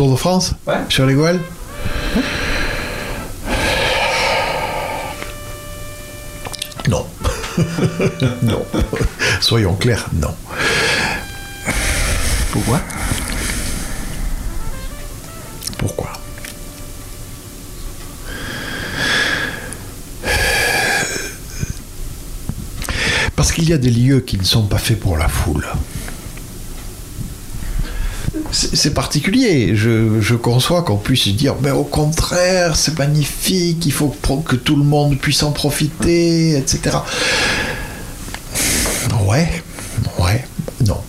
Tour de France Ouais. Sur les Gouelles Non. non. Soyons clairs, non. Pourquoi? Pourquoi? Parce qu'il y a des lieux qui ne sont pas faits pour la foule. C'est particulier. Je, je conçois qu'on puisse dire, mais au contraire, c'est magnifique, il faut que tout le monde puisse en profiter, etc. Ouais, ouais, non.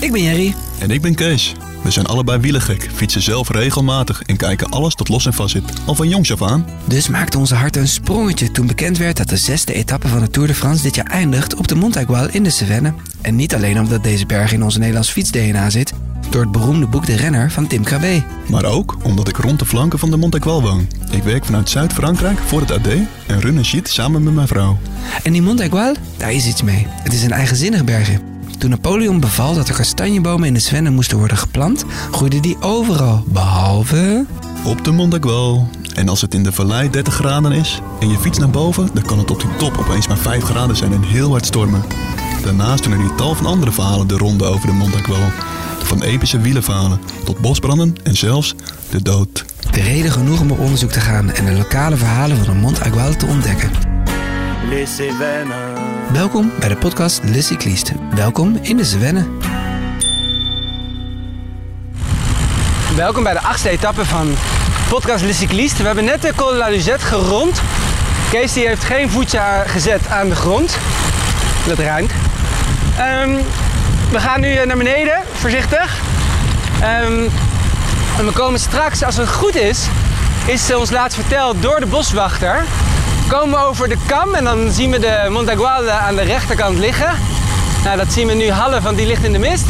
Ik ben Jerry. En ik ben Kees. We zijn allebei wielergek, fietsen zelf regelmatig en kijken alles tot los en vast zit. Al van jongs af aan. Dus maakte onze harten een sprongetje toen bekend werd dat de zesde etappe van de Tour de France dit jaar eindigt op de Montaigual in de Cevennes. En niet alleen omdat deze berg in onze Nederlands fiets-DNA zit, door het beroemde boek De Renner van Tim Krabbe. Maar ook omdat ik rond de flanken van de Montaigual woon. Ik werk vanuit Zuid-Frankrijk voor het AD en run een sheet samen met mijn vrouw. En die Montaigual, daar is iets mee. Het is een eigenzinnig bergje. Toen Napoleon beval dat er kastanjebomen in de Cevennes moesten worden geplant, groeiden die overal, behalve... Op de Montaigual. En als het in de vallei 30 graden is en je fiets naar boven, dan kan het op die top opeens maar 5 graden zijn en heel hard stormen. Daarnaast doen er hier tal van andere verhalen de ronde over de Montaigual. Van epische wielenverhalen tot bosbranden en zelfs de dood. De reden genoeg om op onderzoek te gaan en de lokale verhalen van de Montaigual te ontdekken. Les Cévennes. Welkom bij de podcast Le Cycliste. Welkom in de Cevennes. Welkom bij de achtste etappe van podcast Le Cycliste. We hebben net de Col de la Luzette gerond. Kees die heeft geen voetje gezet aan de grond. Dat ruimt. Ehm, we gaan nu eh, naar beneden, voorzichtig. Ehm, en we komen straks, als het goed is, is ons laatst verteld door de boswachter. Komen we over de kam en dan zien we de Montagual aan de rechterkant liggen. Nou, dat zien we nu half, want die ligt in de mist.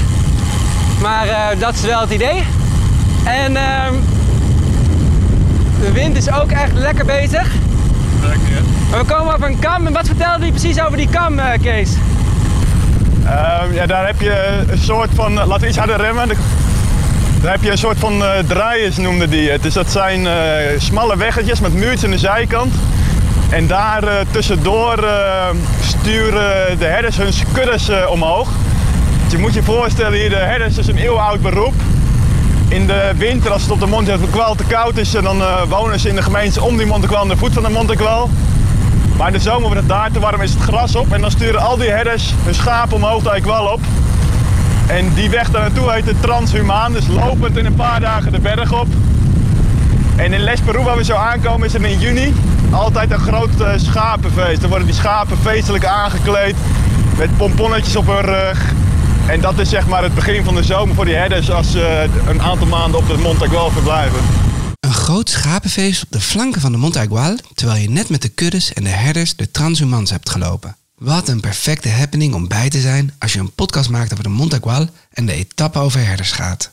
Maar eh, dat is wel het idee. En ehm, de wind is ook echt lekker bezig. Maar we komen over een kam. En wat vertelde hij precies over die kam, eh, Kees? Ehm, ja, daar heb je een soort van, eh, laten we iets harder remmen. Daar heb je een soort van draaiers noemde die het. Dus dat zijn smalle weggetjes met muurtjes aan de zijkant. En daar eh, tussendoor eh, sturen de herders hun kuddes eh, omhoog. Je moet je voorstellen hier, de herders is een eeuwenoud beroep. In de winter, als het op de Montequal te koud is, dan wonen ze in de gemeente om die Montequal aan de voet van de Montequal. Maar in de zomer wordt het daar te warm, is het gras op. En dan sturen al die herders hun schapen omhoog de wel op. En die weg daar naartoe heet de Transhumaan. Dus lopend in een paar dagen de berg op. En in Les Peru, waar we zo aankomen, is er in juni altijd een groot eh, schapenfeest. Dan worden die schapen feestelijk aangekleed met pomponnetjes op hun rug. En dat is zeg maar het begin van de zomer voor die herders als ze een aantal maanden op de Montagual verblijven. Een groot schapenfeest op de flanken van de Montaigual, terwijl je net met de kuddes en de herders de transhumans hebt gelopen. Wat een perfecte happening om bij te zijn als je een podcast maakt over de Montaigual en de etappe over herders gaat.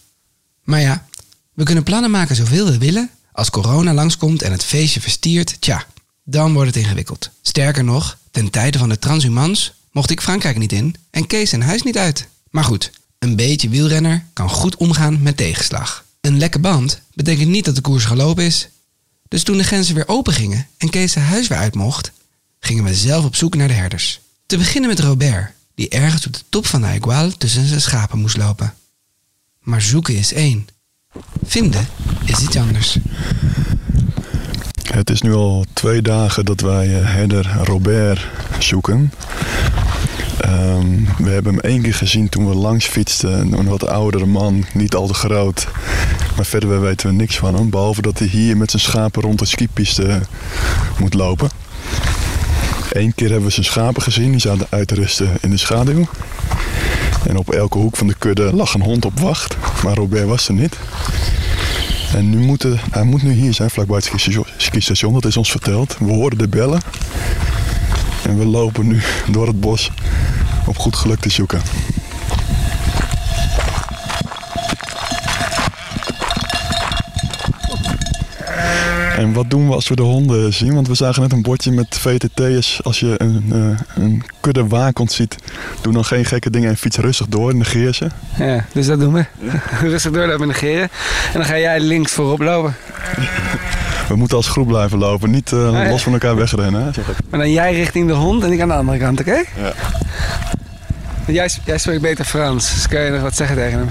Maar ja, we kunnen plannen maken zoveel we willen. Als corona langskomt en het feestje verstiert, tja, dan wordt het ingewikkeld. Sterker nog, ten tijde van de transhumans mocht ik Frankrijk niet in en Kees zijn huis niet uit. Maar goed, een beetje wielrenner kan goed omgaan met tegenslag. Een lekke band betekent niet dat de koers gelopen is. Dus toen de grenzen weer open gingen en Kees zijn huis weer uit mocht, gingen we zelf op zoek naar de herders. Te beginnen met Robert, die ergens op de top van de Aigual tussen zijn schapen moest lopen. Maar zoeken is één. Vinden is iets anders. Het is nu al twee dagen dat wij eh, herder Robert zoeken. Ehm, we hebben hem één keer gezien toen we langs fietsten. Een wat oudere man, niet al te groot. Maar verder weten we niks van hem. Behalve dat hij hier met zijn schapen rond de skipiste moet lopen. Eén keer hebben we zijn schapen gezien. Die zaten uit te rusten in de schaduw. En op elke hoek van de kudde lag een hond op wacht. Maar Robert was er niet. En nu moet het- hij moet nu hier zijn, vlakbij het skistation. Dat is ons verteld. We horen de bellen. En we lopen nu door het bos op goed geluk te zoeken. En wat doen we als we de honden zien? Want we zagen net een bordje met VTT'ers. Als je een, eh, een kudde waakhond ziet, doe dan geen gekke dingen en fiets rustig door. Negeer ze. Ja, dus dat doen we. Rustig doorlopen negeren. En dan ga jij links voorop lopen. We moeten als groep blijven lopen, niet eh, ja. los van elkaar wegrennen. Hè? Maar dan jij richting de hond en ik aan de andere kant, oké? Ja. Jij, jij spreekt beter Frans, dus kan je nog wat zeggen tegen hem?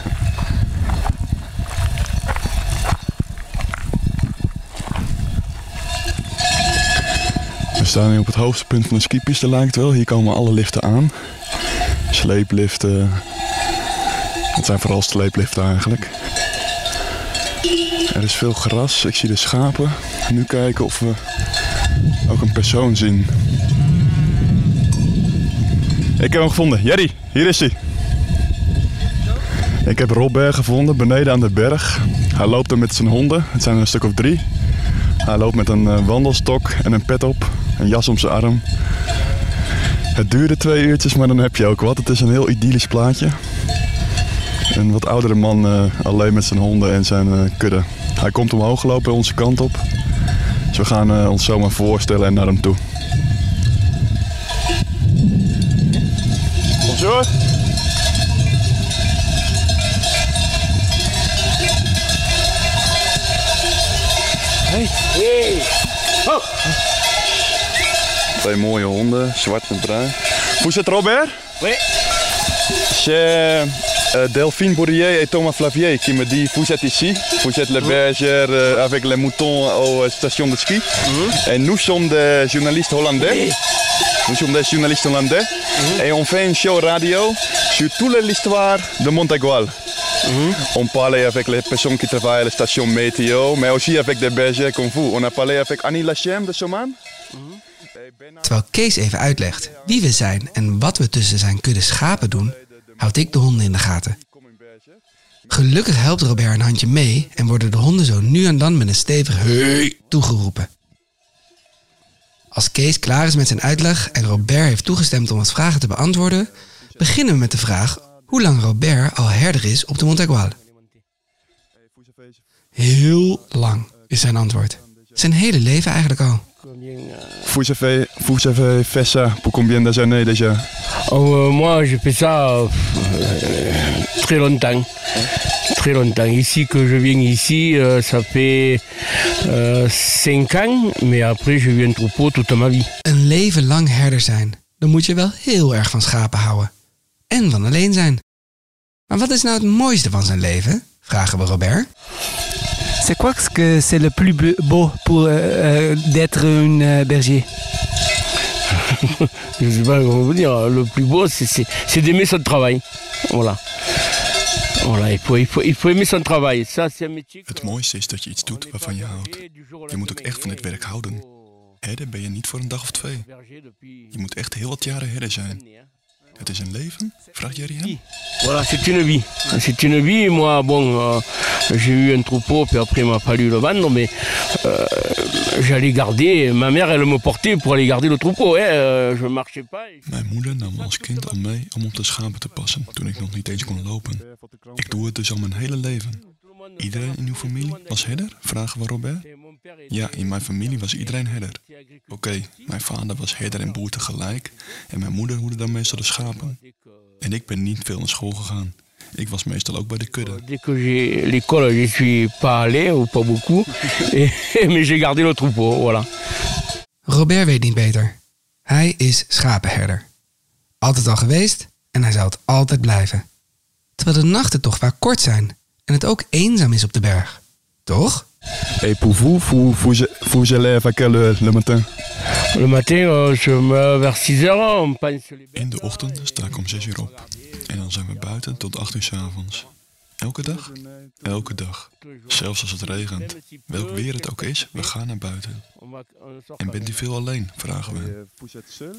Staan nu op het hoogste punt van de skipiste lijkt wel. Hier komen alle liften aan. Sleepliften. Het zijn vooral sleepliften eigenlijk. Er is veel gras. Ik zie de schapen. Nu kijken of we ook een persoon zien. Ik heb hem gevonden. Jerry, hier is hij. Ik heb Robert gevonden beneden aan de berg. Hij loopt er met zijn honden. Het zijn er een stuk of drie. Hij loopt met een eh, wandelstok en een pet op, een jas om zijn arm. Het duurde twee uurtjes, maar dan heb je ook wat. Het is een heel idyllisch plaatje. Een wat oudere man eh, alleen met zijn honden en zijn eh, kudde. Hij komt omhoog gelopen onze kant op. Dus we gaan eh, ons zomaar voorstellen en naar hem toe. Bonjour. Twee mooie honden, zwart en bruin. Vous êtes Robert Oui. C'est euh, Delphine Bourrier et Thomas Flavier qui me dit vous êtes ici, vous êtes le berger euh, avec les moutons aux euh, stations de ski. Et nous sommes des journalistes hollandais. Nous sommes des journalistes hollandais. Et on fait une show radio sur toute l'histoire de Montagual. On parlait avec les personnes qui travaillent à la station météo, mais aussi avec des bergers comme vous. On a parlé avec Annie Lachem de Soman. Terwijl Kees even uitlegt wie we zijn en wat we tussen zijn kudde schapen doen, houd ik de honden in de gaten. Gelukkig helpt Robert een handje mee en worden de honden zo nu en dan met een stevig hey toegeroepen. Als Kees klaar is met zijn uitleg en Robert heeft toegestemd om wat vragen te beantwoorden, beginnen we met de vraag hoe lang Robert al herder is op de Montagual. Heel lang is zijn antwoord. Zijn hele leven eigenlijk al. Vous avez, vous avez fait ça pour combien d'années déjà Oh, euh, moi, j'ai fait ça euh, euh, très longtemps. Très longtemps. Ici, que je viens ici, euh, ça fait 5 ans, mais après, eu un troupeau toute ma vie. Een leven lang herder zijn, dan moet je wel heel erg van schapen houden. En van alleen zijn. Maar wat is nou het mooiste van zijn leven? Vragen we Robert. C'est quoi que c'est le plus beau pour d'être un berger Je sais pas comment vous dire. Le plus beau, c'est- c'est c'est d'aimer son travail. Voilà. Voilà, il faut, il, faut, il faut aimer son travail. Ça, c'est un métier. Het mooiste is dat je iets doet waarvan je houdt. Je moet ook echt van dit werk houden. Herder ben je niet voor een dag of twee. Je moet echt heel wat jaren herder zijn. Het is een leven? Vraagt Jerry hem. Voilà, c'est une vie. C'est une vie. Moi, bon, euh, j'ai eu un troupeau, puis après, il m'a fallu le vendre, mais euh, j'allais garder. Ma mère, elle me portait pour aller garder le troupeau. Hein. euh, Je marchais pas. et- Mijn moeder nam me als kind al mee om op de schapen te passen toen ik nog niet eens kon lopen. Ik doe het dus al mijn hele leven. Iedereen in uw familie was herder? Vragen we Robert. Ja, in mijn familie was iedereen herder. Oké, mijn vader was herder en boer tegelijk en mijn moeder hoede dan meestal de schapen. En ik ben niet veel naar school gegaan. Ik was meestal ook bij de kudde. Dès que j'ai l'école, je suis pas allé, ou pas beaucoup, et, mais j'ai gardé le troupeau, voilà. Robert weet niet beter. Hij is schapenherder. Altijd al geweest en hij zal het altijd blijven. Terwijl de nachten toch vaak kort zijn en het ook eenzaam is op de berg. Toch? Et pour vous, vous, vous, vous allez à quelle heure le matin? Le matin, euh, je me, vers 6 heures, on pense les In de ochtend sta ik om 6 uur op. En dan zijn we buiten tot 8 uur 's avonds. Elke dag? Elke dag. Zelfs als het regent. Welk weer het ook is, we gaan naar buiten. En bent u veel alleen? vragen we.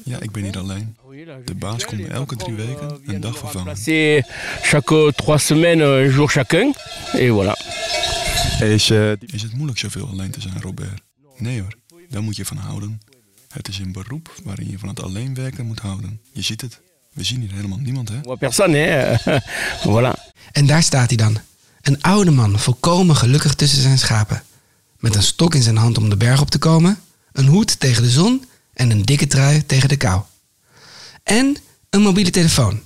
Ja, ik ben hier alleen. De baas komt me elke drie weken een dag vervangen. Chaque trois semaines, un jour chacun, et voilà. Is, eh, is het moeilijk zoveel alleen te zijn, Robert? Nee hoor, daar moet je van houden. Het is een beroep waarin je van het alleen werken moet houden. Je ziet het. We zien hier helemaal niemand, hè? Personne, hein. voilà. En daar staat hij dan. Een oude man, volkomen gelukkig tussen zijn schapen. Met een stok in zijn hand om de berg op te komen, een hoed tegen de zon en een dikke trui tegen de kou. En een mobiele telefoon.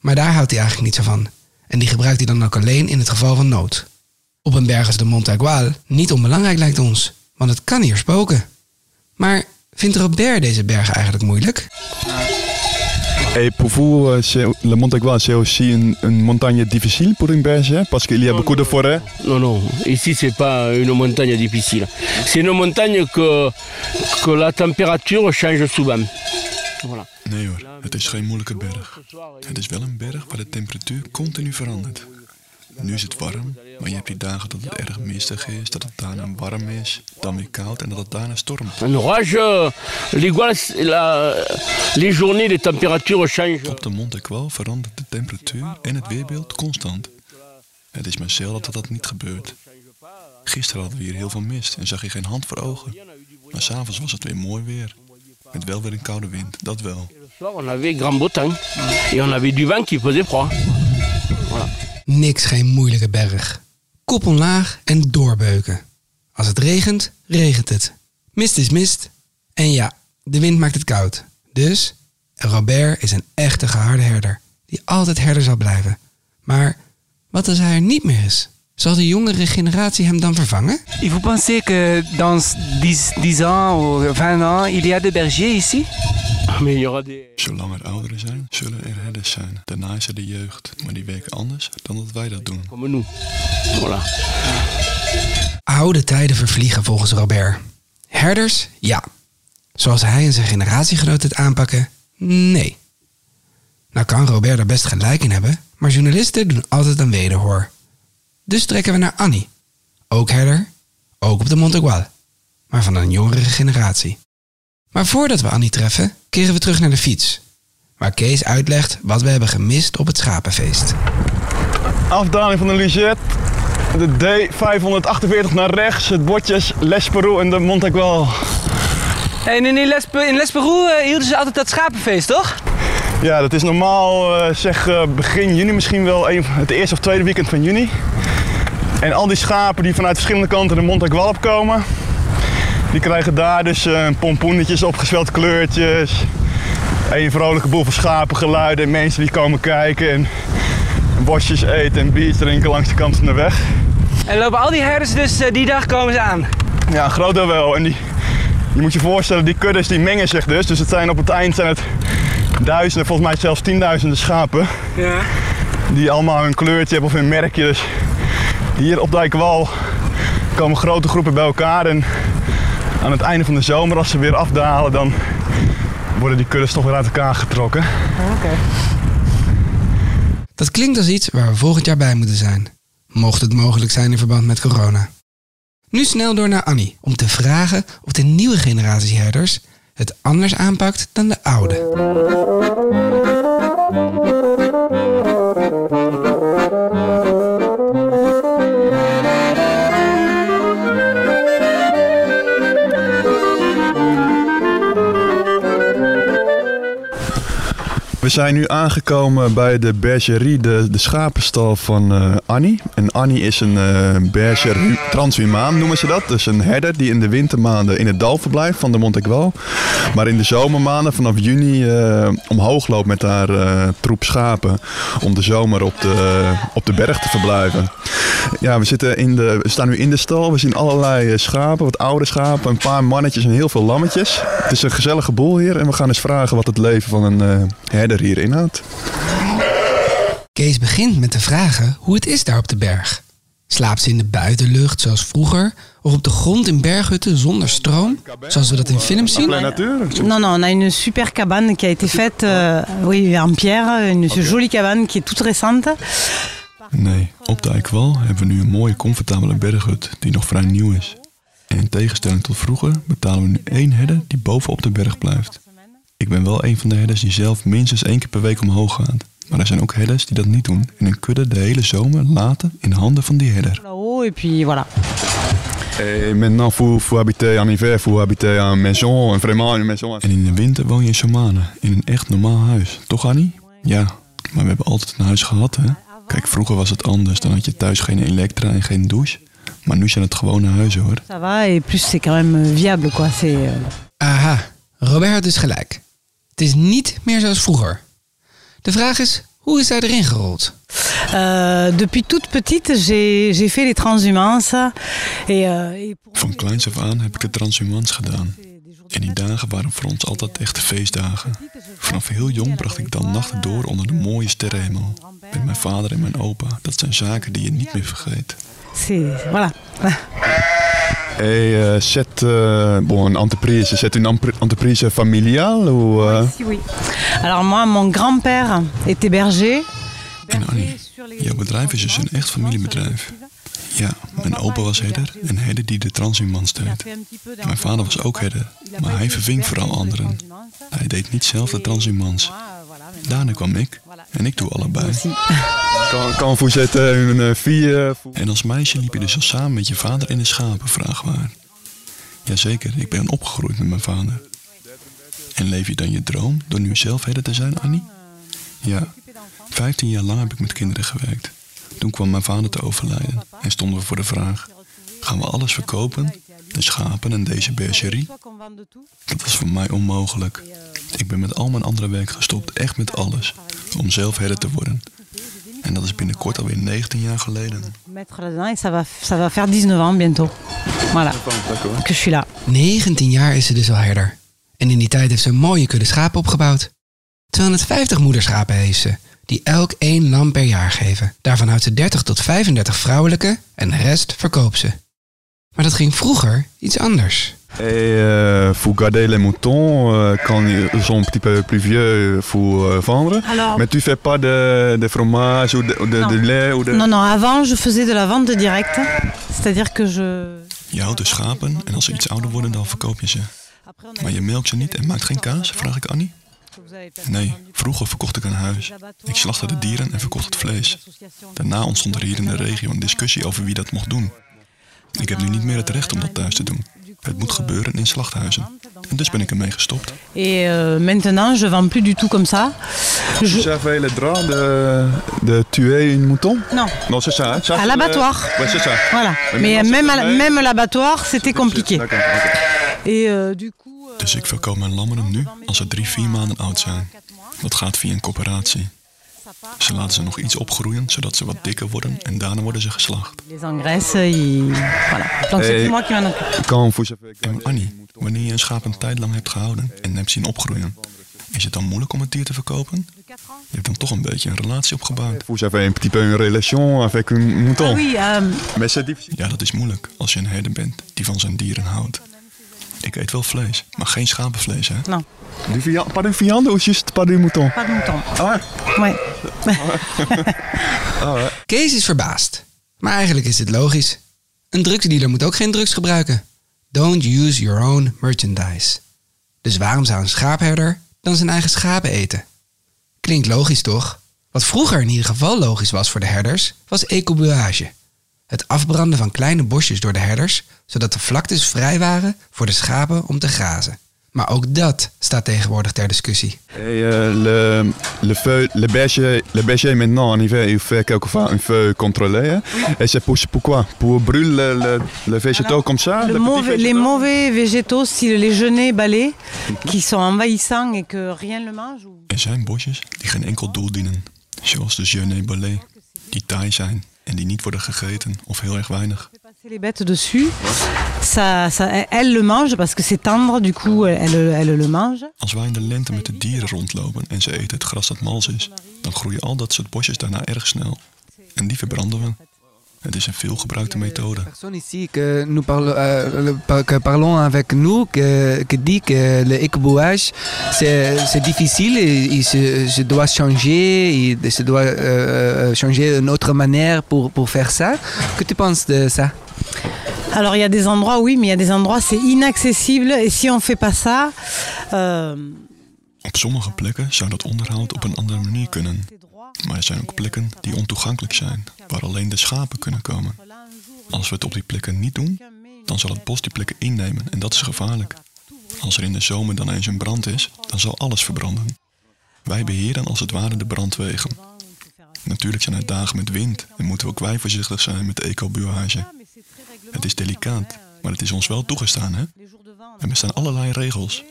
Maar daar houdt hij eigenlijk niet zo van. En die gebruikt hij dan ook alleen in het geval van nood. Op een berg als de Montagual niet onbelangrijk lijkt ons, want het kan hier spoken. Maar vindt Robert deze berg eigenlijk moeilijk? Et pour vous, euh, le Mont Aigoual, c'est aussi une, une montagne difficile pour une bergère parce qu'il y a beaucoup de forêts. Non, non, ici c'est pas une montagne difficile. C'est une montagne que, que la température change souvent. Voilà. Nee hoor, het is geen moeilijke berg. Het is wel een berg waar de temperatuur continu verandert. Nu is het warm, maar je hebt die dagen dat het erg mistig is, dat het daarna warm is, dan weer koud en dat het daarna stormt. En orage, les journées, les températures changent. Op de Mont Aigoual verandert de temperatuur en het weerbeeld constant. Het is maar zelden dat dat niet gebeurt. Gisteren hadden we hier heel veel mist en zag je geen hand voor ogen. Maar s'avonds was het weer mooi weer. Met wel weer een koude wind, dat wel. On avait grand beau temps. Et on avait du vent qui faisait froid. Niks geen moeilijke berg. Kop omlaag en doorbeuken. Als het regent, regent het. Mist is mist. En ja, de wind maakt het koud. Dus, Robert is een echte geharde herder. Die altijd herder zal blijven. Maar wat als hij er niet meer is? Zal de jongere generatie hem dan vervangen? Vous pensez que dans 10, 10 ans ou 20 ans, il y a des bergers ici Mais il y aura des... Zolang er ouderen zijn, zullen er herders zijn. Daarna is er de jeugd, maar die werken anders dan dat wij dat doen. Voilà. Oude tijden vervliegen volgens Robert. Herders? Ja. Zoals hij en zijn generatiegenoten het aanpakken? Nee. Nou kan Robert er best gelijk in hebben, maar journalisten doen altijd een wederhoor. Dus trekken we naar Annie. Ook herder, ook op de Montegual. Maar van een jongere generatie. Maar voordat we Annie treffen, keren we terug naar de fiets. Waar Kees uitlegt wat we hebben gemist op het schapenfeest. Afdaling van de Luzet. De D548 naar rechts. Het bordjes Lesperoux en de Montagual. En in, Les, in eh, hielden ze altijd dat schapenfeest, toch? Ja, dat is normaal eh, zeg eh, begin juni, misschien wel een, het eerste of tweede weekend van juni. En al die schapen die vanuit verschillende kanten de Montagual opkomen, die krijgen daar dus eh, pompoenetjes, opgezweld kleurtjes. Een vrolijke boel van schapengeluiden, mensen die komen kijken en bosjes eten en bier drinken langs de kant van de weg. En lopen al die herders dus eh, die dag komen ze aan. Ja, groot deel wel. En die, je moet je voorstellen, die kuddes die mengen zich dus. Dus het zijn op het eind zijn het duizenden, volgens mij zelfs tienduizenden schapen. Ja. Die allemaal hun kleurtje hebben of hun merkje. Dus hier op Dijkwal komen grote groepen bij elkaar. En aan het einde van de zomer, als ze weer afdalen, dan worden die kuddes toch weer uit elkaar getrokken. Dat klinkt als iets waar we volgend jaar bij moeten zijn. Mocht het mogelijk zijn in verband met corona. Nu snel door naar Annie om te vragen of de nieuwe generatie herders het anders aanpakt dan de oude. Zijn nu aangekomen bij de bergerie, de, de schapenstal van eh, Annie. En Annie is een eh berger hu- transhumaan, noemen ze dat. Dus een herder die in de wintermaanden in het dal verblijft van de Montegual. Maar in de zomermaanden vanaf juni eh, omhoog loopt met haar troep schapen. Om de zomer op de, op de berg te verblijven. Ja, we, zitten in de, we staan nu in de stal. We zien allerlei schapen, wat oude schapen, een paar mannetjes en heel veel lammetjes. Het is een gezellige boel hier en we gaan eens vragen wat het leven van een herder hier inhoudt. Kees begint met te vragen hoe het is daar op de berg. Slaapt ze in de buitenlucht zoals vroeger? Of op de grond in berghutten zonder stroom? Zoals we dat in films zien? Non, non, on a une super cabane qui a été faite euh, oui, en pierre, une jolie cabane qui est toute récente. Nee, op de Eikwal hebben we nu een mooie, comfortabele berghut die nog vrij nieuw is. En in tegenstelling tot vroeger betalen we nu één herder die bovenop de berg blijft. Ik ben wel een van de herders die zelf minstens één keer per week omhoog gaat. Maar er zijn ook herders die dat niet doen en een kudde de hele zomer laten in de handen van die herder. Et puis voilà. Et maintenant, vous, vous habitez en hiver, vous habitez en maison, vraiment une maison. En in de winter woon je in Somane, in een echt normaal huis. Toch Annie? Ja, maar we hebben altijd een huis gehad, hè? Kijk, vroeger was het anders. Dan had je thuis geen elektra en geen douche. Maar nu zijn het gewone huizen hoor. Ça va, et plus c'est quand même euh, viable, quoi. C'est, euh, Aha, Robert had dus gelijk. Het is niet meer zoals vroeger. De vraag is, hoe is hij erin gerold? euh, depuis toute petite, j'ai j'ai fait les transhumances. Et, euh, et pour Van kleins af aan heb ik de transhumans gedaan. En die dagen waren voor ons altijd echte feestdagen. Vanaf heel jong bracht ik dan nachten door onder de mooie sterrenhemel. Met mijn vader en mijn opa. Dat zijn zaken die je niet meer vergeet. c'est voilà. Et euh, cette euh, bon, une entreprise, c'est une entreprise familiale ou euh, Si, oui. Alors moi, mon grand-père était berger. En Annie, jouw bedrijf is dus een echt familiebedrijf. Ja, mijn opa was herder en herder die de transhumans deed. Mijn vader was ook herder, maar hij verving vooral anderen. Hij deed niet zelf de transhumans. Daarna kwam ik en ik doe allebei. Kan, kan vous êtes une fille? En als meisje liep je dus al samen met je vader in de schapen, vraagbaar. Jazeker, ik ben opgegroeid met mijn vader. En leef je dan je droom door nu zelf herder te zijn, Annie? Ja, 15 jaar lang heb ik met kinderen gewerkt. Toen kwam mijn vader te overlijden en stonden we voor de vraag: gaan we alles verkopen? De schapen en deze bergerie? Dat was voor mij onmogelijk. Ik ben met al mijn andere werk gestopt, echt met alles, om zelf herder te worden. En dat is binnenkort alweer 19 jaar geleden. Mettre là-dedans ça va, ça va faire 19 ans bientôt. Voilà, que je suis là. 19 jaar is ze dus al herder. En in die tijd heeft ze een mooie kudde schapen opgebouwd. 250 moederschapen heeft ze, die elk één lam per jaar geven. Daarvan houdt ze 30 tot 35 vrouwelijke en de rest verkoopt ze. Maar dat ging vroeger iets anders. Et euh, vous gardez les moutons euh, quand ils sont un petit peu plus vieux, faut euh, vendre. Alors, Mais tu fais pas de, de fromage ou de, ou de, de lait ou de... non, non, avant, je faisais de la vente directe. C'est-à-dire que je... Je houdt de schapen en als ze iets ouder worden, dan verkoop je ze. Maar je melkt ze niet en maakt geen kaas, vraag ik Annie. Nee, vroeger verkocht ik een huis. Ik slachtte de dieren en verkocht het vlees. Daarna ontstond er hier in de regio een discussie over wie dat mocht doen. Ik heb nu niet meer het recht om dat thuis te doen. Het moet gebeuren in slachthuizen. En dus ben ik ermee gestopt. Et euh, maintenant, je vends plus du tout comme ça. Je... Vous avez le droit de, de tuer une mouton Non, Non, c'est ça. Ça, à l'abattoir. le- Ouais, c'est ça. Voilà. Mais même, même l'abattoir, c'était compliqué. Et euh, du coup... euh, Dus ik verkoop mijn lammeren nu als ze drie, vier maanden oud zijn. Dat gaat via een coöperatie. Ze laten ze nog iets opgroeien, zodat ze wat dikker worden en daarna worden ze geslacht. Avez... En Annie, wanneer je een schaap een tijd lang hebt gehouden en hebt zien opgroeien, is het dan moeilijk om het dier te verkopen? Je hebt dan toch een beetje een relatie opgebouwd. Vous avez un petit peu une relation avec un mouton. Ah difficile. Ja, dat is moeilijk als je een herder bent die van zijn dieren houdt. Ik eet wel vlees, maar geen schapenvlees, hè? Non. Du viande, pas de viande ou juste pas du mouton? pas de mouton. Ah ouais. Ouais. Kees is verbaasd. Maar eigenlijk is dit logisch. Een drugsdealer moet ook geen drugs gebruiken. Don't use your own merchandise. Dus waarom zou een schaapherder dan zijn eigen schapen eten? Klinkt logisch toch? Wat vroeger in ieder geval logisch was voor de herders, was ecobuage. Het afbranden van kleine bosjes door de herders, zodat de vlaktes vrij waren voor de schapen om te grazen. Maar ook dat staat tegenwoordig ter discussie. Et euh, le, le feu, le berger, le berger maintenant en hiver, il fait quelquefois un feu contrôlé. Et c'est pour, pourquoi Pour brûler le, le, le végétaux comme ça Le mauvais- les mauvais végétaux, style les genêts, balais, qui sont envahissants et que rien ne le mange. ou- Er zijn bosjes die geen enkel doel dienen. Zoals de Genet ballet, die taai zijn en die niet worden gegeten of heel erg weinig. passer les bêtes dessus, ça, ça, elles le mangent parce que c'est tendre, du coup elles, elles le mangent. Als wij in de lente met de dieren rondlopen en ze eten het gras dat mals is, dan groeien al dat soort bosjes daarna erg snel. En die verbranden we. Het is een veelgebruikte methode. personne ici que nous parlons, euh, parlons avec nous, que, que dit que le écobouage, c'est c'est difficile et, se doit changer, et se doit euh, euh, changer une autre manière pour, pour faire ça. Que tu penses de ça Alors il y a des endroits, oui, mais il y a des endroits c'est inaccessible et si on fait pas ça, euh, Op sommige plekken zou dat onderhoud op een andere manier kunnen. Maar er zijn ook plekken die ontoegankelijk zijn, waar alleen de schapen kunnen komen. Als we het op die plekken niet doen, dan zal het bos die plekken innemen en dat is gevaarlijk. Als er in de zomer dan eens een brand is, dan zal alles verbranden. Wij beheren als het ware de brandwegen. Natuurlijk zijn er dagen met wind en moeten ook wij voorzichtig zijn met de ecobuage. Het is delicaat, maar het is ons wel toegestaan, hè? Er staan allerlei regels.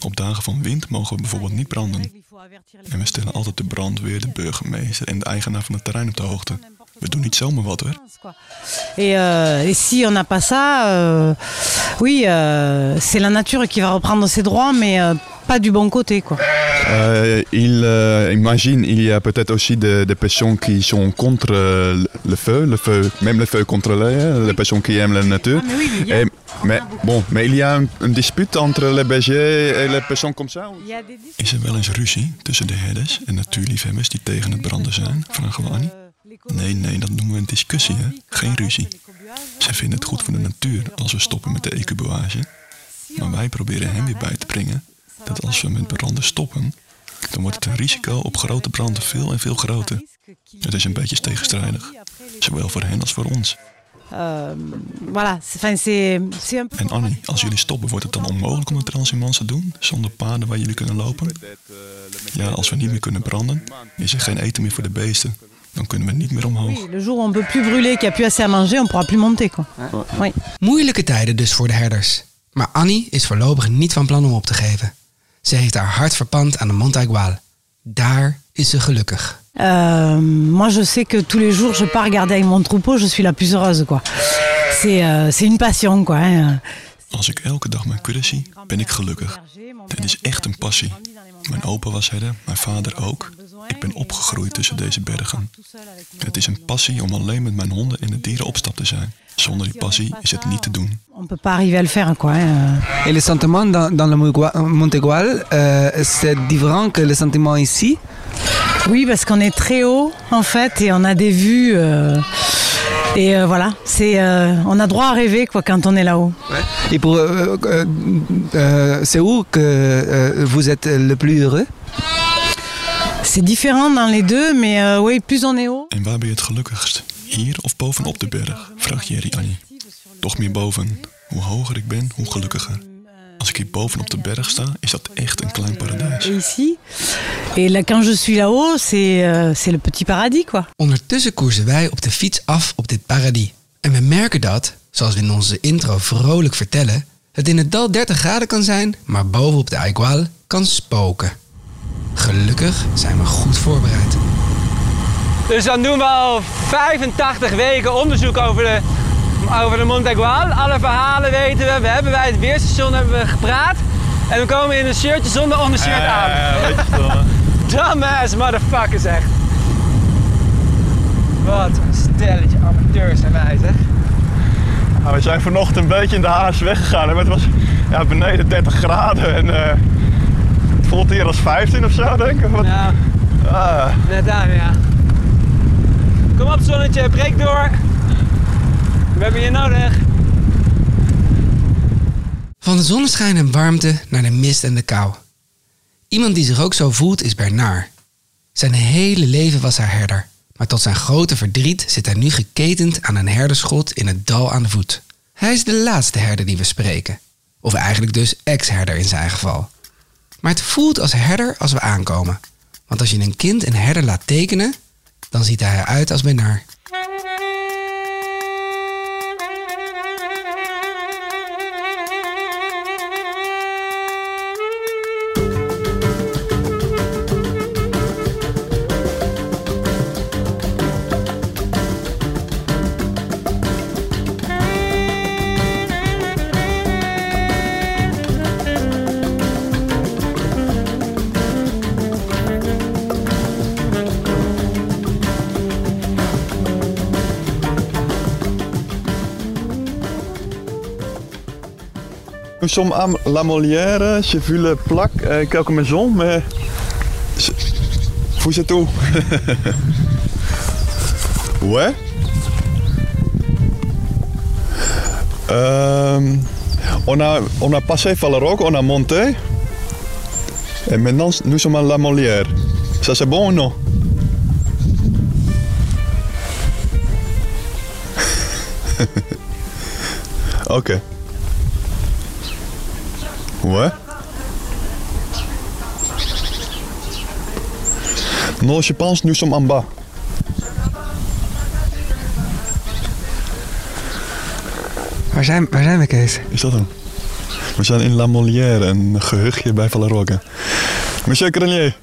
Op dagen van wind mogen we bijvoorbeeld niet branden. En we stellen altijd de brandweer, de burgemeester en de eigenaar van het terrein op de hoogte. We doen niet zomaar wat hoor. Et, euh, et si on n'a pas ça, euh, oui, euh, c'est la nature qui va reprendre ses droits, mais euh, pas du bon côté, quoi. Euh, il, euh, imagine, il y a peut-être aussi des, des personnes qui sont contre le feu, le feu, même le feu contrôlé, les personnes qui aiment la nature. Ah, mais oui, mais il y a- Et- mais, bon, mais il y a un, un dispute entre les bergers et les personnes comme ça Il y a des Is er wel eens ruzie tussen de herders en natuurliefhebbers die tegen het branden zijn? Vragen we Annie. Nee, nee, dat noemen we een discussie, hè? Geen ruzie. Zij vinden het goed voor de natuur als we stoppen met de ecuboage. Maar wij proberen hen weer bij te brengen dat als we met branden stoppen, dan wordt het risico op grote branden veel en veel groter. Het is een beetje tegenstrijdig, zowel voor hen als voor ons. Euh, voilà, enfin. En Annie, als jullie stoppen, wordt het dan onmogelijk om de transhumance te doen? Zonder paden waar jullie kunnen lopen? Ja, als we niet meer kunnen branden, is er geen eten meer voor de beesten. Dan kunnen we niet meer omhoog. Oui, le jour où on peut plus brûler, qu'il n'y a plus assez à manger, on pourra plus monter, quoi. Oui. Moeilijke tijden dus voor de herders. Maar Annie is voorlopig niet van plan om op te geven. Ze heeft haar hart verpand aan de Montaigual. Daar is ze gelukkig. Euh, moi, je sais que tous les jours, je pars regarder avec mon troupeau, je suis la plus heureuse, quoi. C'est euh, c'est une passion, quoi. hein. Als ik elke dag mijn kudde zie, ben ik gelukkig. Het is echt een passie. Mijn opa was herder, mijn vader ook. Ik ben opgegroeid tussen deze bergen. Het is een passie om alleen met mijn honden en de dieren op stap te zijn. Zonder die passie is het niet te doen. On peut pas arriver à le faire, quoi. hein. Et le sentiment dans, dans le Montegual, euh, c'est différent que le sentiment ici? Oui, parce qu'on est très haut, en fait, et on a des vues. euh, et euh, voilà, c'est, euh, on a droit à rêver, quoi, quand on est là-haut. Et pour, euh, euh, euh, c'est où que euh, vous êtes le plus heureux? C'est différent dans les deux, mais euh, oui, plus on est haut. En waar ben je het gelukkigst? Hier of bovenop de berg? Vraagt Jerry Annie. Toch meer boven. Hoe hoger ik ben, hoe gelukkiger. Als ik hier bovenop de berg sta, is dat echt een klein paradijs. Et ici. Et là, quand je suis là-haut, c'est, c'est le petit paradis, quoi. Ondertussen koersen wij op de fiets af op dit paradis. En we merken dat, zoals we in onze intro vrolijk vertellen, het in het dal 30 graden kan zijn, maar bovenop de Aigual kan spoken. Gelukkig zijn we goed voorbereid. Dus dan doen we al 85 weken onderzoek over de, over de Montagual. Alle verhalen weten we. We hebben bij het weerstation hebben we gepraat. En we komen in een shirtje zonder ondershirt aan. Dumbass motherfuckers echt. Wat een stelletje amateurs zijn wij zeg. Nou, we zijn vanochtend een beetje in de haas weggegaan. maar Het was ja, beneden 30 graden en eh, het voelt hier als 15 of zo, denk ik. Wat- Nou, Ah, net aan ja. Kom op zonnetje, breek door. We hebben je nodig. Van de zonneschijn en warmte naar de mist en de kou. Iemand die zich ook zo voelt is Bernard. Zijn hele leven was hij herder. Maar tot zijn grote verdriet zit hij nu geketend aan een herderschot in het dal aan de voet. Hij is de laatste herder die we spreken. Of eigenlijk dus ex-herder in zijn geval. Maar het voelt als herder als we aankomen. Want als je een kind een herder laat tekenen, dan ziet hij eruit als Bernard. Sommes à la Molière, j'ai vu le plaque euh, quelques maisons, mais. Vous êtes où Ouais Euh, on, a, on a passé Valeroc, on a monté. Et maintenant, nous sommes à la Molière. Ça c'est bon ou non Ok. Ouais. Non, je pense nous sommes en bas. Waar zijn, waar zijn we, Kees? Is dat hem? We zijn in La Molière, een gehuchtje bij Valerogge. Monsieur Grenier.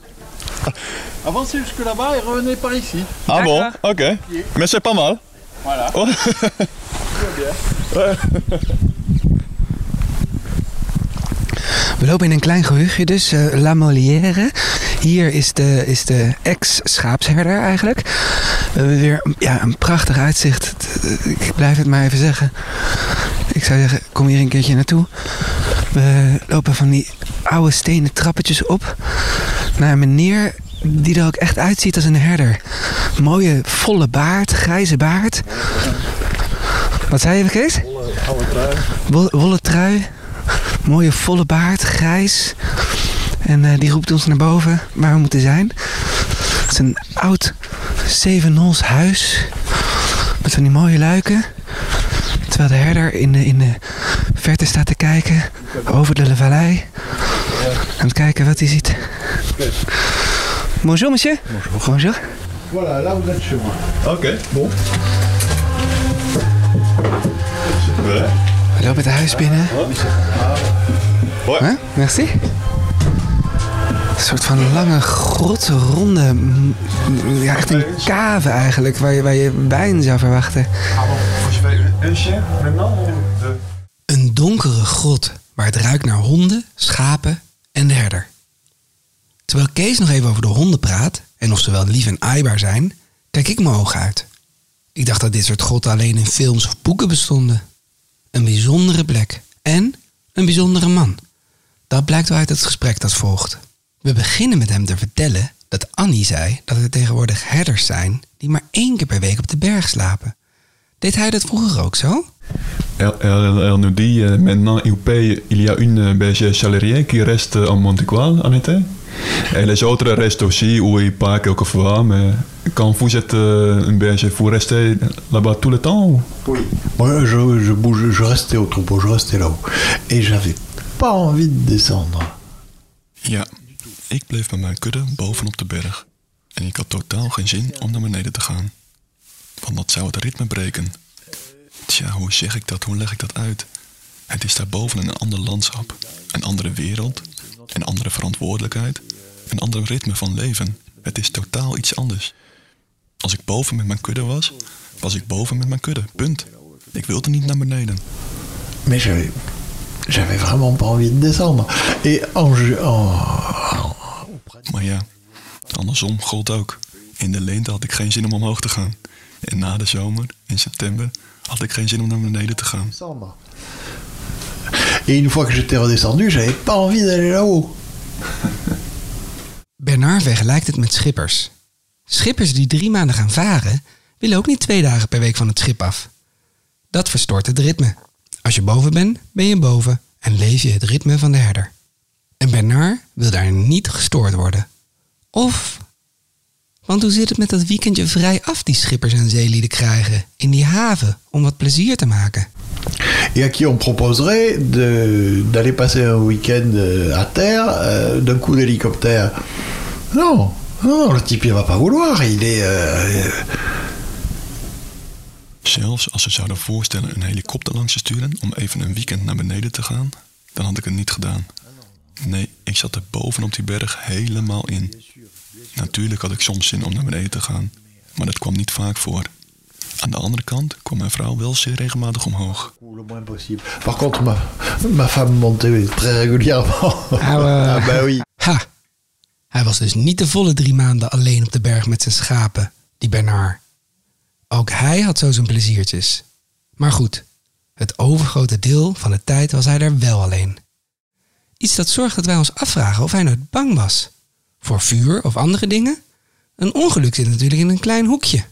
Avancez jusque là-bas et revenez par ici. Ah bon Oké. Mais c'est pas mal. Voilà. Oh. We lopen in een klein gehuchtje dus, eh, La Molière. Hier is de, is de ex-schaapsherder eigenlijk. We hebben weer ja, een prachtig uitzicht. Ik blijf het maar even zeggen. Ik zou zeggen, kom hier een keertje naartoe. We lopen van die oude stenen trappetjes op naar een meneer die er ook echt uitziet als een herder. Mooie volle baard, grijze baard. Wat zei je, Kees? Wollen, wollen trui. Mooie volle baard, grijs. En eh, die roept ons naar boven waar we moeten zijn. Het is een oud Zevennols huis. Met van die mooie luiken. Terwijl de herder in de, in de verte staat te kijken over de vallei. Aan het kijken wat hij ziet. Bonjour monsieur. Bonjour. Bonjour. Voilà, là vous êtes chez moi. Oké, bon. Ouais. Lopen het huis binnen. Hoi. Huh? Merci. Een soort van lange, grote, ronde... Ja, echt een cave eigenlijk, waar je, waar je wijn zou verwachten. Een donkere grot waar het ruikt naar honden, schapen en de herder. Terwijl Kees nog even over de honden praat en of ze wel lief en aaibaar zijn, kijk ik mijn ogen uit. Ik dacht dat dit soort grotten alleen in films of boeken bestonden. Een bijzondere plek en een bijzondere man. Dat blijkt uit het gesprek dat volgt. We beginnen met hem te vertellen dat Annie zei dat er tegenwoordig herders zijn die maar één keer per week op de berg slapen. Deed hij dat vroeger ook zo? Elle, nous dit euh, maintenant il paye, il y a une berger chalerier qui reste en Montequal en été. Et les autres restent aussi où il part quelquefois, quand vous êtes euh, berger, vous restez là-bas tout le temps ou? Oui. Moi, je, je bouge, je restais au troupeau, je restais là-haut. Et j'avais pas envie de descendre. Ja, ik bleef met mijn kudde bovenop de berg. En ik had totaal geen zin om naar beneden te gaan. Want dat zou het ritme breken. Tja, hoe zeg ik dat? Hoe leg ik dat uit? Het is daarboven een ander landschap, een andere wereld, een andere verantwoordelijkheid, een ander ritme van leven. Het is totaal iets anders. Als ik boven met mijn kudde was, was ik boven met mijn kudde. Punt. Ik wilde niet naar beneden. Mais j'avais, j'avais vraiment pas envie de descendre. Et en, en- Maar ja, andersom gold ook. In de lente had ik geen zin om omhoog te gaan. En na de zomer, in september, had ik geen zin om naar beneden te gaan. Et une fois que j'étais redescendu, j'avais pas envie d'aller là-haut. Bernard vergelijkt het met schippers. Schippers die drie maanden gaan varen, willen ook niet twee dagen per week van het schip af. Dat verstoort het ritme. Als je boven bent, ben je boven en leef je het ritme van de herder. En Bernard wil daar niet gestoord worden. Of, want hoe zit het met dat weekendje vrij af die schippers en zeelieden krijgen in die haven om wat plezier te maken? Et à qui on proposerait d'aller passer un week-end euh, à terre euh, d'un coup d'hélicoptère. Non, non, le type il va pas vouloir. Il est. euh, Zelfs als ze zouden voorstellen een helikopter langs te sturen om even een weekend naar beneden te gaan, dan had ik het niet gedaan. Nee, ik zat er boven op die berg helemaal in. Natuurlijk had ik soms zin om naar beneden te gaan, maar dat kwam niet vaak voor. Aan de andere kant kwam mijn vrouw wel zeer regelmatig omhoog. Par contre, ma, ma femme montait très régulièrement. ah bah oui. Hij was dus niet de volle drie maanden alleen op de berg met zijn schapen, die Bernard. Ook hij had zo zijn pleziertjes. Maar goed, het overgrote deel van de tijd was hij er wel alleen. Iets dat zorgt dat wij ons afvragen of hij nooit bang was. Voor vuur of andere dingen? Een ongeluk zit natuurlijk in een klein hoekje.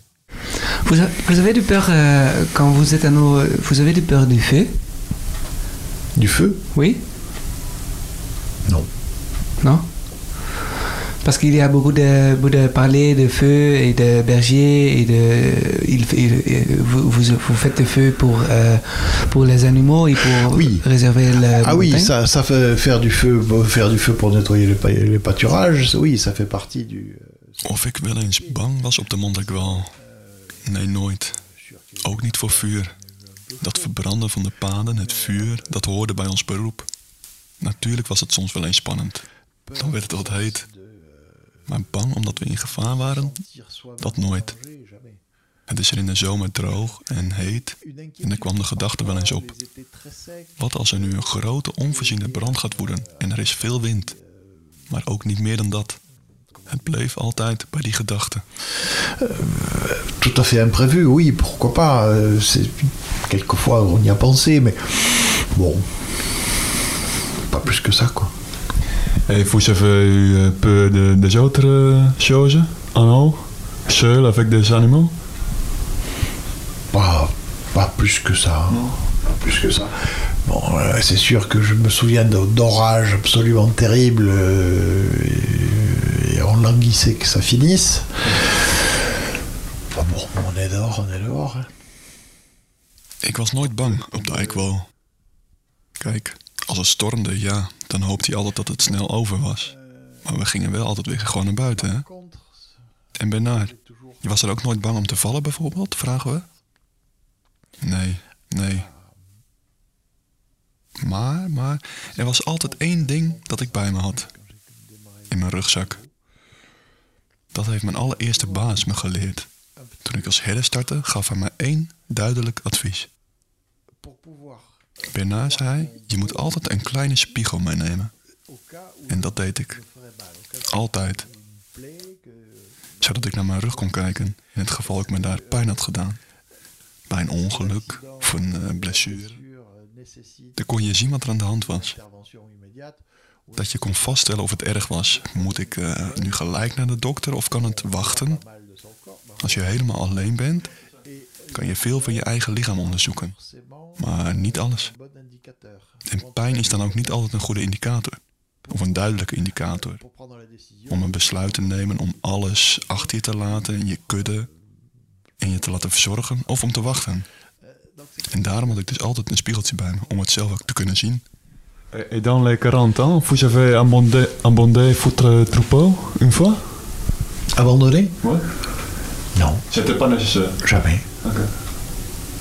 Vous, avez du peur euh, quand vous êtes à nos... Vous avez du peur du feu Du feu Oui Non. Non Parce qu'il y a beaucoup de, beaucoup de parler de feu et de berger et de... Il, il- vous, vous, vous faites le feu pour, euh, pour les animaux et pour Oui. réserver le Ah oui, ça, ça fait faire du feu, faire du feu pour nettoyer les, les pâturages. Oui, ça fait partie du. Of ik wel eens bang was op de Montegual? Nee, nooit. Ook niet voor vuur. Dat verbranden van de paden, het vuur, dat hoorde bij ons beroep. Natuurlijk was het soms wel eens spannend. Dan werd het wat heet. Maar bang omdat we in gevaar waren? Dat nooit. Het is er in de zomer droog en heet en er kwam de gedachte wel eens op. Wat als er nu een grote onvoorziene brand gaat woeden en er is veel wind? Maar ook niet meer dan dat. Het bleef altijd bij die gedachte. Tout à fait imprévu, oui, pourquoi pas. euh, c'est- Quelquefois on y a pensé, mais bon, pas plus que ça quoi. Et vous avez eu un peu de, des autres euh, choses? En haut Seul avec des animaux? Pas, pas plus que ça. Pas plus que ça. Bon, euh, c'est sûr que je me souviens de- d'orages absolument terribles euh, et, et on languissait que ça finisse. Enfin bon, on est dehors, on est dehors. hein. Ik was nooit bang op de Eikwo. Kijk, als het stormde, ja, dan hoopte hij altijd dat het snel over was. Maar we gingen wel altijd weer gewoon naar buiten, hè? En Bernard, je was er ook nooit bang om te vallen bijvoorbeeld, vragen we? Nee, nee. Maar, maar, er was altijd één ding dat ik bij me had. In mijn rugzak. Dat heeft mijn allereerste baas me geleerd. Toen ik als herder startte, gaf hij me één duidelijk advies. Bernard zei, je moet altijd een kleine spiegel meenemen. En dat deed ik. Altijd. Zodat ik naar mijn rug kon kijken in het geval ik me daar pijn had gedaan. Bij een ongeluk of een eh, blessure. Dan kon je zien wat er aan de hand was. Dat je kon vaststellen of het erg was. Moet ik eh, nu gelijk naar de dokter of kan het wachten? Als je helemaal alleen bent, kan je veel van je eigen lichaam onderzoeken. Maar niet alles. En pijn is dan ook niet altijd een goede indicator. Of een duidelijke indicator. Om een besluit te nemen om alles achter je te laten je kudde. En je te laten verzorgen of om te wachten. En daarom had ik dus altijd een spiegeltje bij me om het zelf ook te kunnen zien. Et dans les 40 ans, vous avez abondé, abondé votre troupeau une fois Abandonné. Non, C'était pas nécessaire. jamais.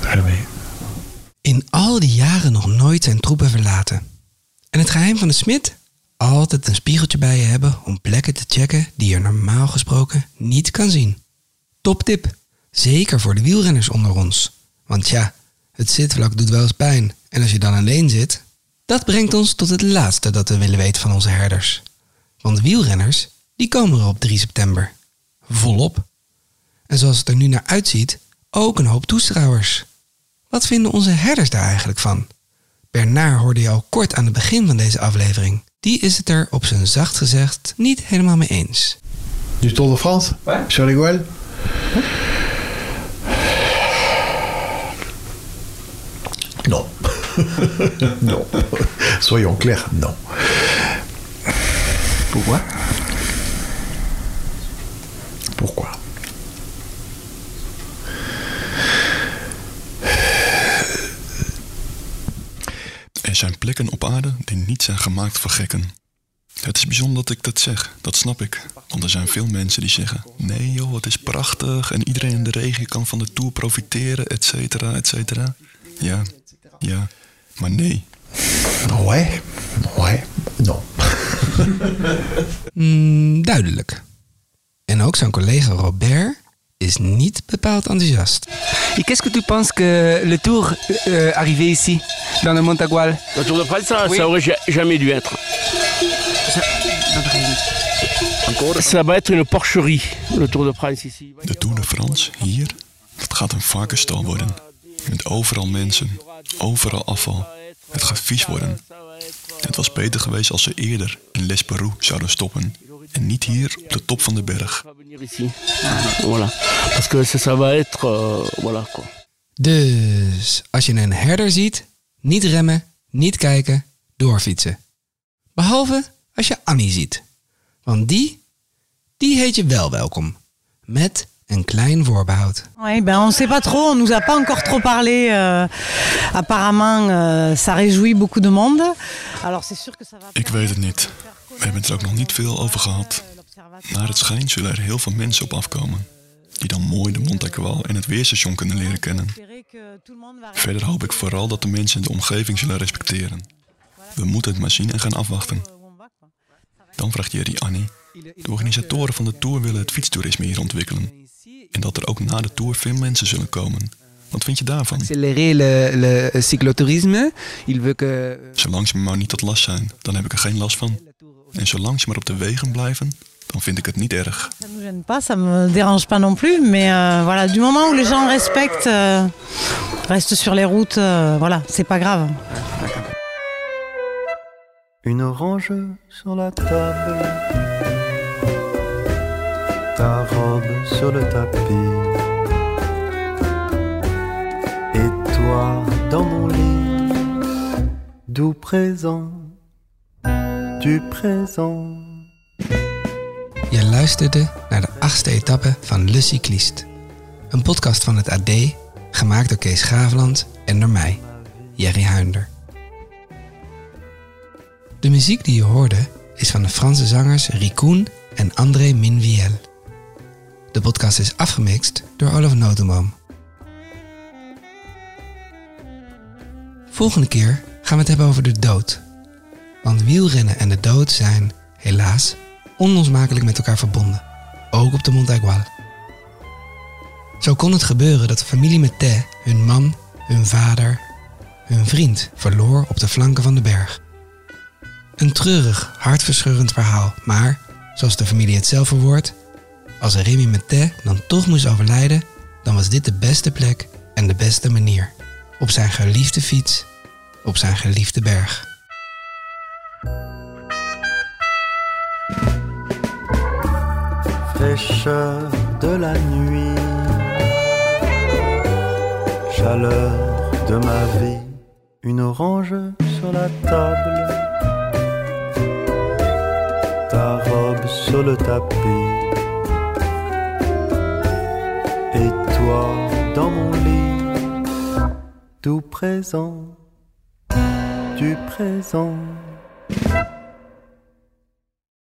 Jamais. In al die jaren nog nooit zijn troepen verlaten. En het geheim van de smid? Altijd een spiegeltje bij je hebben om plekken te checken die je normaal gesproken niet kan zien. Top tip. Zeker voor de wielrenners onder ons. Want ja, het zitvlak doet wel eens pijn. En als je dan alleen zit, dat brengt ons tot het laatste dat we willen weten van onze herders. Want wielrenners, die komen er op 3 september. Volop. En zoals het er nu naar uitziet, ook een hoop toeschouwers. Wat vinden onze herders daar eigenlijk van? Bernard hoorde je al kort aan het begin van deze aflevering. Die is het er op zijn zacht gezegd niet helemaal mee eens. Du Tour de France Sur les Gouelles Non. non. Soyons clairs, non. Pourquoi Pourquoi Er zijn plekken op aarde die niet zijn gemaakt voor gekken. Het is bijzonder dat ik dat zeg, dat snap ik. Want er zijn veel mensen die zeggen: nee joh, het is prachtig en iedereen in de regio kan van de tour profiteren, et cetera, et cetera. Ja, ja, maar nee. Ouais, non. Mm, duidelijk. En ook zijn collega Robert is niet bepaald enthousiast. Et qu'est-ce que tu penses que le tour euh, arrivé ici, dans le Montagual Le Tour de France, ça, Oui. ça aurait ja- jamais dû être. Ça va être une porcherie, le Tour de France ici. De Tour de France, hier, dat gaat een varkenstal worden. Met overal mensen, overal afval. Het gaat vies worden. Het was beter geweest als ze eerder in Les Peroux zouden stoppen. En niet hier op de top van de berg. Venir ici. Voilà. Parce que ça, ça va être. voilà quoi. Dus als je een herder ziet, niet remmen, niet kijken, doorfietsen. Behalve als je Annie ziet. Want die, die heet je wel welkom. Met een klein voorbehoud. Oui, ben on sait pas trop, on nous a pas encore trop parlé. euh, apparemment, euh, ça réjouit beaucoup de monde. Alors c'est sûr que ça va. Ik weet het niet. We hebben het er ook nog niet veel over gehad. Naar het schijnt zullen er heel veel mensen op afkomen. die dan mooi de Montagual en het weerstation kunnen leren kennen. Verder hoop ik vooral dat de mensen de omgeving zullen respecteren. We moeten het maar zien en gaan afwachten. Dan vraagt Jerry Annie. De organisatoren van de Tour willen het fietstoerisme hier ontwikkelen. En dat er ook na de Tour veel mensen zullen komen. Wat vind je daarvan? Le cyclotourisme. Zolang ze me maar niet tot last zijn, dan heb ik er geen last van. En zolang ze maar op de wegen blijven, dan vind ik het niet erg. Ça ne me gêne pas, ça me dérange pas non plus, mais euh, voilà, du moment où les gens respectent, euh, restent sur les routes, euh, voilà, c'est pas grave. Une orange sur la table, ta robe sur le tapis, et toi dans mon lit, doux présent, du présent. Je luisterde naar de achtste etappe van Le Cycliste. Een podcast van het AD, gemaakt door Kees Graveland en door mij, Jerry Huinder. De muziek die je hoorde is van de Franse zangers Ricoen en André Minviel. De podcast is afgemixt door Olaf Notenboom. Volgende keer gaan we het hebben over de dood. Want wielrennen en de dood zijn, helaas, onlosmakelijk met elkaar verbonden. Ook op de Montagual. Zo kon het gebeuren dat de familie Metet hun man, hun vader, hun vriend verloor op de flanken van de berg. Een treurig, hartverscheurend verhaal, maar, zoals de familie het zelf verwoordt, als Remy Metet dan toch moest overlijden, dan was dit de beste plek en de beste manier. Op zijn geliefde fiets, op zijn geliefde berg. Fraîcheur de la nuit, chaleur de ma vie, une orange sur la table, ta robe sur le tapis, et toi dans mon lit, tout présent, du présent. Bye.